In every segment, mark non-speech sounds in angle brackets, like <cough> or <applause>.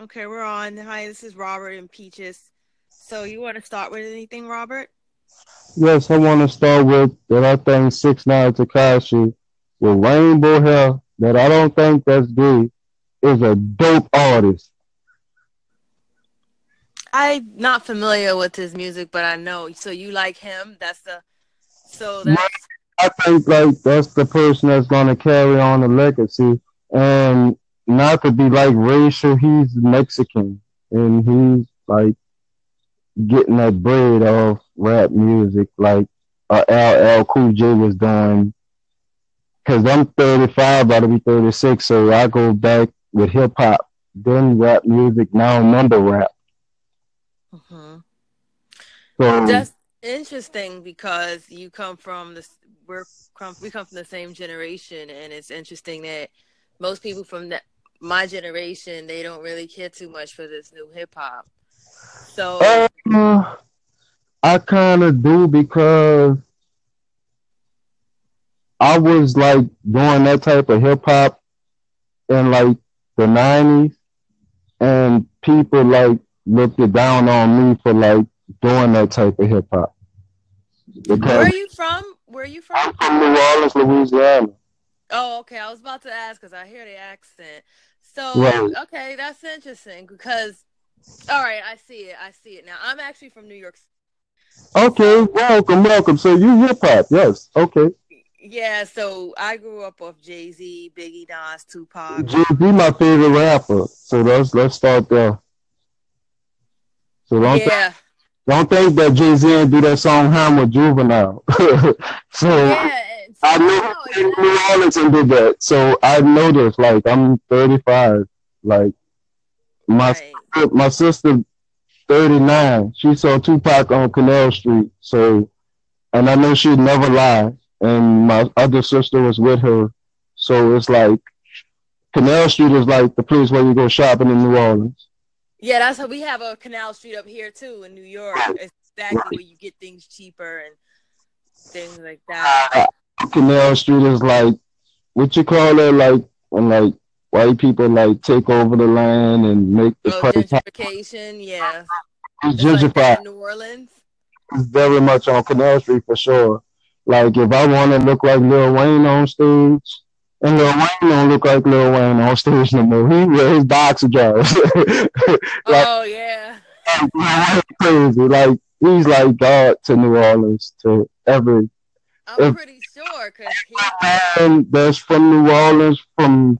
Okay, we're on. Hi, this is Robert and Peaches. So you want to start with anything, Robert? Yes, I want to start with that I think Six Nine Tekashi with rainbow hair that I don't think that's gay is a dope artist. I'm not familiar with his music, but I know. So you like him? That's the. So that's. I think like that's the person that's gonna carry on the legacy, and not to be like racial. He's Mexican, and he's like getting that bread off rap music, like uh, LL Cool J was doing. Cause I'm 35, about to be 36, so I go back with hip hop, then rap music, now mumble rap. Mm-hmm. So That's interesting because you come from this. We're come, we come from the same generation, and it's interesting that most people from that my generation they don't really care too much for this new hip hop. So Uh, I kind of do because I was like doing that type of hip hop in like the nineties, and people like looked it down on me for like doing that type of hip hop. where are you from? Where are you from? I'm from? from New Orleans, Louisiana. Oh, okay. I was about to ask because I hear the accent. So Right. okay, that's interesting because. All right, I see it. I see it now. I'm actually from New York. Okay, welcome, welcome. So you hip hop, yes? Okay. Yeah, so I grew up off Jay Z, Biggie, Nas, Tupac. Jay Z, my favorite rapper. So let's let's start there. So don't Yeah, Don't think that Jay Z do that song Hammer Juvenile. <laughs> so yeah. I know oh, in. New Orleans and did that. So I this. Like I'm 35. Like my Right. my sister 39. She saw Tupac on Canal Street. So and I know she'd never lie. And my other sister was with her. So it's like Canal Street is like the place where you go shopping in New Orleans. Yeah, that's how we have a Canal Street up here too in New York. It's exactly where you get things cheaper and things like that. Uh, Canal Street is like what you call it, like when like white people like take over the land and make the Oh, place gentrification, yeah. It's gentrified. like in New Orleans. It's very much on Canal Street for sure. Like if I want to look like Lil Wayne on stage, and Lil Wayne don't look like Lil Wayne on stage no more. He wear his boxer drawers. <laughs> like Oh yeah. Crazy. Like he's like God to New Orleans to every I'm If- pretty sure because he man that's from New Orleans. From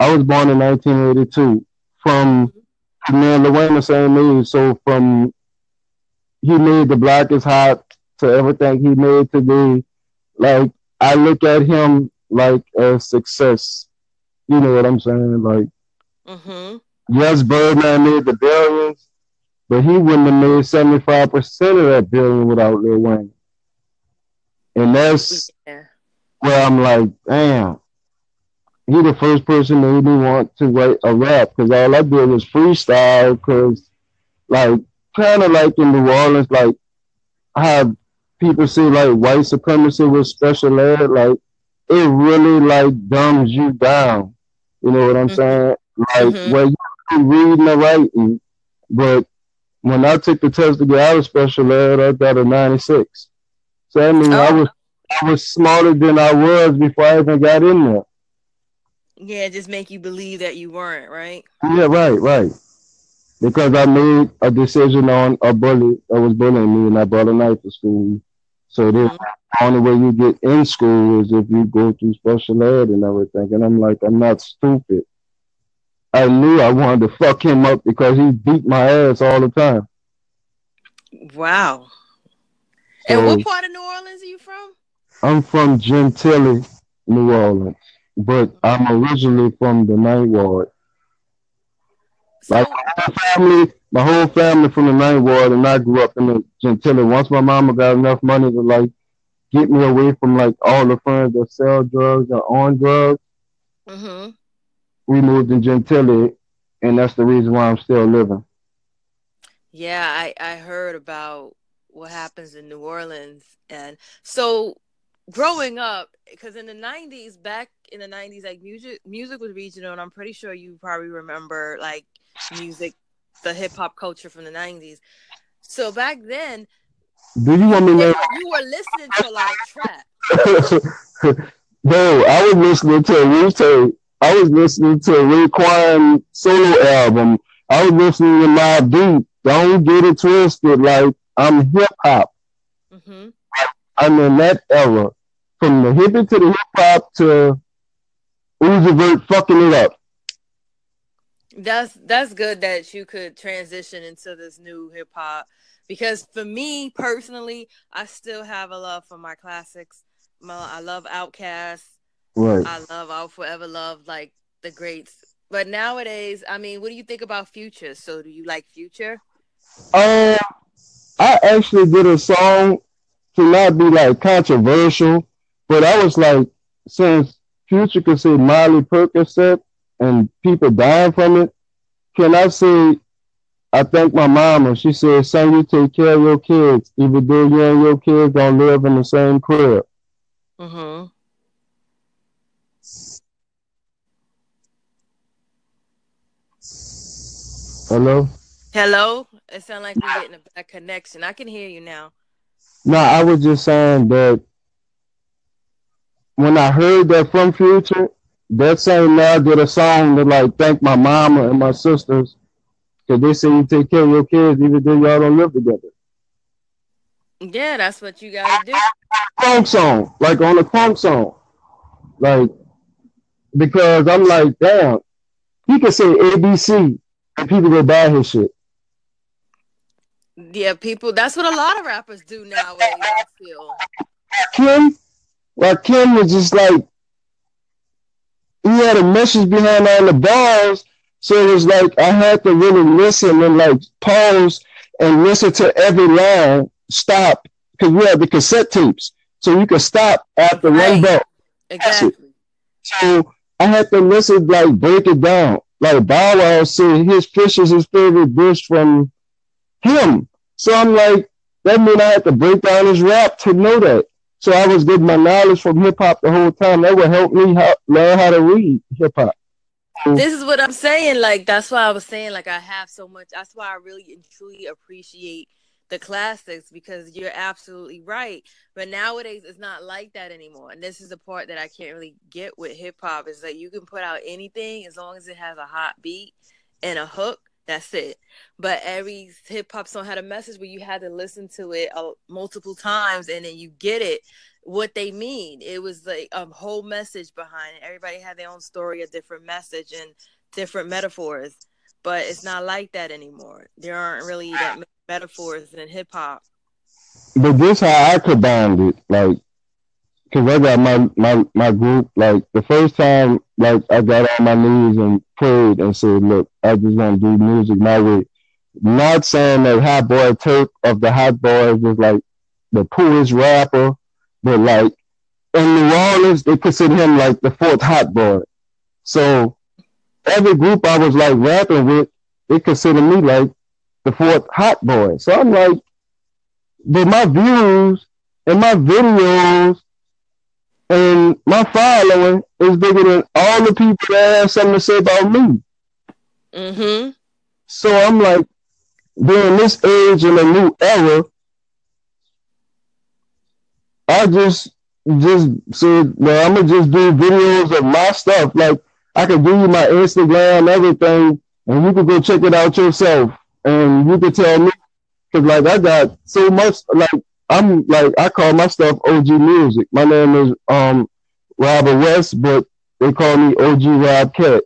I was born in 1982. From me and Lil Wayne the same age. So from he made the Block is Hot to everything he made to be like I look at him like a success. You know what I'm saying? Like hmm yes, Birdman made the billions, but he wouldn't have made 75 percent of that billion without Lil Wayne. And that's Yeah. where I'm like, damn. He the first person that made me want to write a rap because all I did was freestyle because like kind of like in New Orleans, like how people say like white supremacy was special ed, like it really like dumbs you down. You know what I'm Mhm. saying? Like Mhm. where you can reading and writing, but when I took the test to get out of special ed, I got a 96. So I mean, I Oh. was I was smarter than I was before I even got in there. Yeah, just make you believe that you weren't, right? Yeah, right, right. Because I made a decision on a bully that was bullying me, and I brought a knife to school. So this Mhm. the only way you get in school is if you go through special ed and everything. And I'm like, I'm not stupid. I knew I wanted to fuck him up because he beat my ass all the time. Wow. And what part of New Orleans are you from? I'm from Gentilly, New Orleans, but I'm originally from the Ninth Ward. So, Like my whole family, my whole family from the ninth ward, and I grew up in the Gentilly. Once my mama got enough money to like get me away from like all the friends that sell drugs or on drugs, hmm we moved to Gentilly, and that's the reason why I'm still living. yeah, I I heard about what happens in New Orleans, and so growing up, because in the '90s, back in the '90s, like music music was regional, and I'm pretty sure you probably remember like music, the hip hop culture from the nineties. So back then, do you want me to? You were listening to like trap. <laughs> no, I was listening to a Wu I was listening to a Raekwon solo album. I was listening to my beat. Don't get it twisted. Like I'm hip hop. Mm-hmm. I'm in that era, from the hippie to the hip hop to Uzi Vert fucking it up. That's that's good that you could transition into this new hip hop because for me personally, I still have a love for my classics. I love Outkast. Right. I love I'll forever love like the greats. But nowadays, I mean, what do you think about Future? So do you like Future? Um I actually did a song to not be like controversial, but I was like, since Future could say molly Percocet and people dying from it, can I say I thank my mama. She said, son, you take care of your kids, even though you and your kids don't live in the same crib. Mm-hmm. Hello? Hello? It sounds like we're getting a bad connection. I can hear you now. No, I was just saying that when I heard that from Future, that same man did a song to like thank my mama and my sisters because they say you take care of your kids even though y'all don't live together. Yeah, that's what you gotta do. Funk song, like on a funk song, like because I'm like, damn, he can say ABC and people go buy his shit. Yeah, people. That's what a lot of rappers do nowadays. I feel. Kim, like Kim was just like he had a message behind all the bars so it was like I had to really listen and like pause and listen to every line, stop, because we had the cassette tapes. So you could stop after right. one belt. Exactly. So I had to listen, like break it down. Like Bow Wow said his fish is his favorite dish from him. So I'm like, that mean I had to break down his rap to know that. So I was getting my knowledge from hip hop the whole time. That would help me how, learn how to read hip hop this is what I'm saying. Like that's why I was saying like I have so much. That's why I really and truly appreciate the classics because you're absolutely right. But nowadays it's not like that anymore. And this is the part that I can't really get with hip hop is that you can put out anything as long as it has a hot beat and a hook. That's it. But every hip hop song had a message where you had to listen to it uh, multiple times and then you get it what they mean. It was like a whole message behind it. Everybody had their own story, a different message, and different metaphors. But it's not like that anymore. There aren't really that many metaphors in hip hop. But this how I combined it, like, cause I got my my my group. Like the first time, like I got on my knees and prayed and said, "Look, I just want to do music my way." Not saying that Hot Boy Turk of the Hot Boys is like the poorest rapper but like in New Orleans, they consider him like the fourth hot boy. So every group I was like rapping with, they consider me like the fourth hot boy. So I'm like, but my views and my videos and my following is bigger than all the people that have something to say about me. Mm-hmm. So I'm like, during this age in a new era, I just just said, well, I'm gonna just do videos of my stuff. Like I could give you my Instagram, everything, and you can go check it out yourself, and you can tell me because like I got so much. Like I'm like I call my stuff OG music. My name is um Robert West, but they call me OG Rob Kat.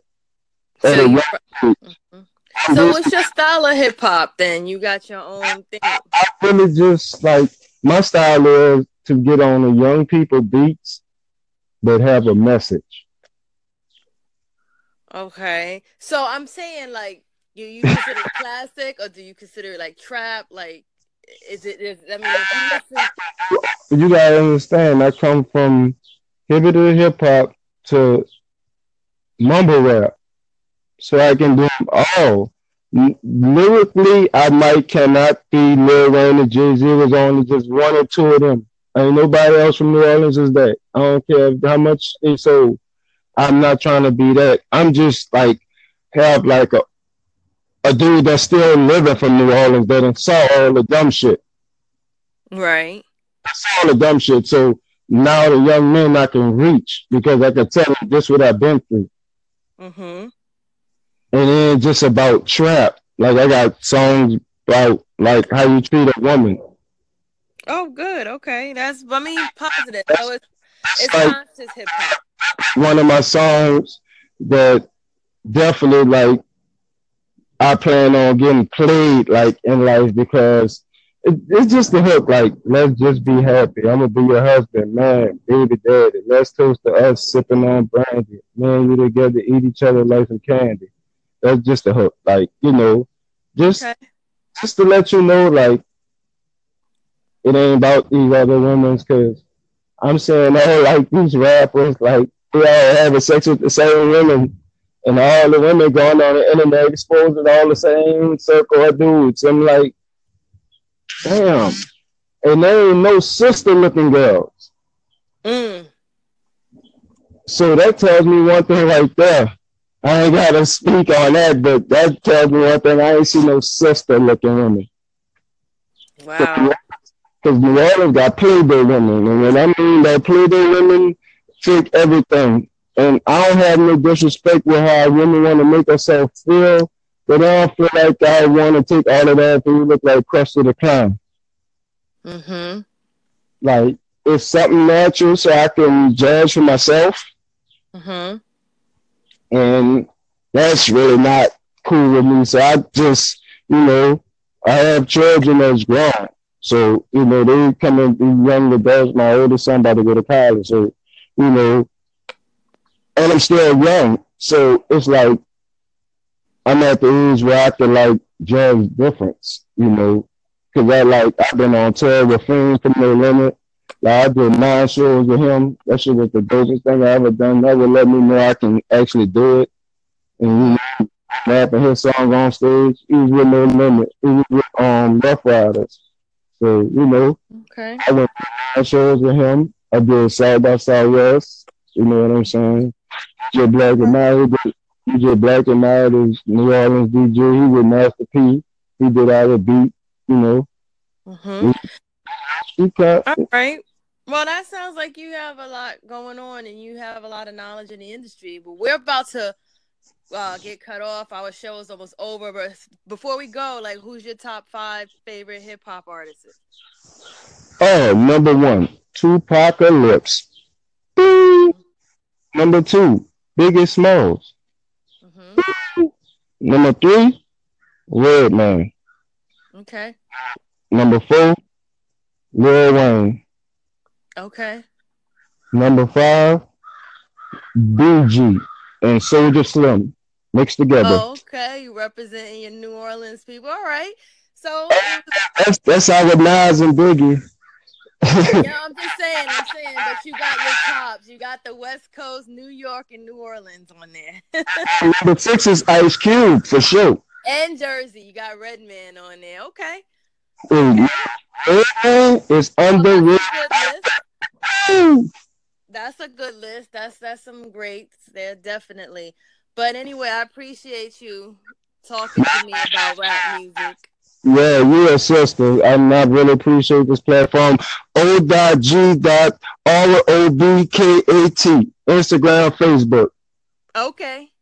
So, mm-hmm. so what's your style of hip hop then? You got your own thing. I, I really just like my style is to get on the young people beats that have a message. Okay. So I'm saying like you you consider it classic or do you consider it like trap? Like is it is I mean you listen You gotta understand I come from hip hip hop to mumble rap. So I can do them all. Lyrically, I might cannot be Lil Wayne and Jay Z was only just one or two of them. Ain't nobody else from New Orleans is that. I don't care how much they sold. I'm not trying to be that. I'm just like have like a a dude that's still living from New Orleans that saw all the dumb shit. Right. I saw all the dumb shit. So now the young men I can reach because I can tell them this what I've been through. Mm-hmm. And then just about trap. Like I got songs about like how you treat a woman. Oh, good. Okay, that's I mean positive. So it's it's like conscious hip hop. one of my songs that definitely like I plan on getting played like in life because it, it's just the hook. Like, let's just be happy. I'm gonna be your husband, man, baby, daddy. Let's toast to us sipping on brandy. Man, we together eat each other like some candy. That's just the hook. Like, you know, just Okay. just to let you know, like, it ain't about these other women, cause I'm saying all like these rappers, like they all having sex with the same women, and all the women going on the internet exposing all the same circle of dudes. I'm like, damn, and there ain't no sister looking girls. Mm. So that tells me one thing right there. I ain't gotta speak on that, but that tells me one thing. I ain't see no sister looking women. Wow. Because New Orleans got Playboy women, and when I mean that Playboy women take everything. And I don't have no disrespect with how women want to make themselves feel, but I don't feel like I want to take all of that and you look like Krusty the Clown. Mm-hmm. Like, it's something natural so I can judge for myself, Mm-hmm. and that's really not cool with me. So I just, you know, I have children that's grown. So, you know, they come and be young adults. My oldest son about to go to college. So, you know, and I'm still young. So it's like I'm at the age where I can like judge difference, you know. Cause I like I've been on tour with Fiend from No Limit. Like I did nine shows with him. That shit was the dopest thing I ever done. That would let me know I can actually do it. And you know, rapping his song on stage. He was with No Limit. He was with um Ruff Ryders. So, you know, Okay. I went to nine shows with him. I did side by Southwest. You know what I'm saying? DJ Black and Mild, DJ Black and Mild is New Orleans DJ. He with Master P. He did all the beat, you know. Mm-hmm. He cut. All right. Well, that sounds like you have a lot going on and you have a lot of knowledge in the industry. But we're about to uh, get cut off. Our show is almost over. But before we go, like, who's your top five favorite hip hop artists? Oh, number one, Tupac Lips. Beep. Number two, Biggie Smalls. Mm-hmm. Number three, Redman. Okay. Number four, Lil Wayne. Okay. Number five, BG and Soulja Slim mixed together. Oh, okay. You representing your New Orleans people. All right. So, That's that's how with Nas and Biggie. <laughs> yeah, I'm just saying, I'm saying, but you got your tops. You got the West Coast, New York, and New Orleans on there. <laughs> Number six is Ice Cube for sure. and Jersey. You got Redman on there. Okay. Redman is Well, underrated. that's a good list. That's a good list. That's that's some greats there, definitely. But anyway, I appreciate you talking to me about rap music. Yeah, you a sister. And I really appreciate this platform. O dot G dot R O B K A T. Instagram, Facebook. Okay.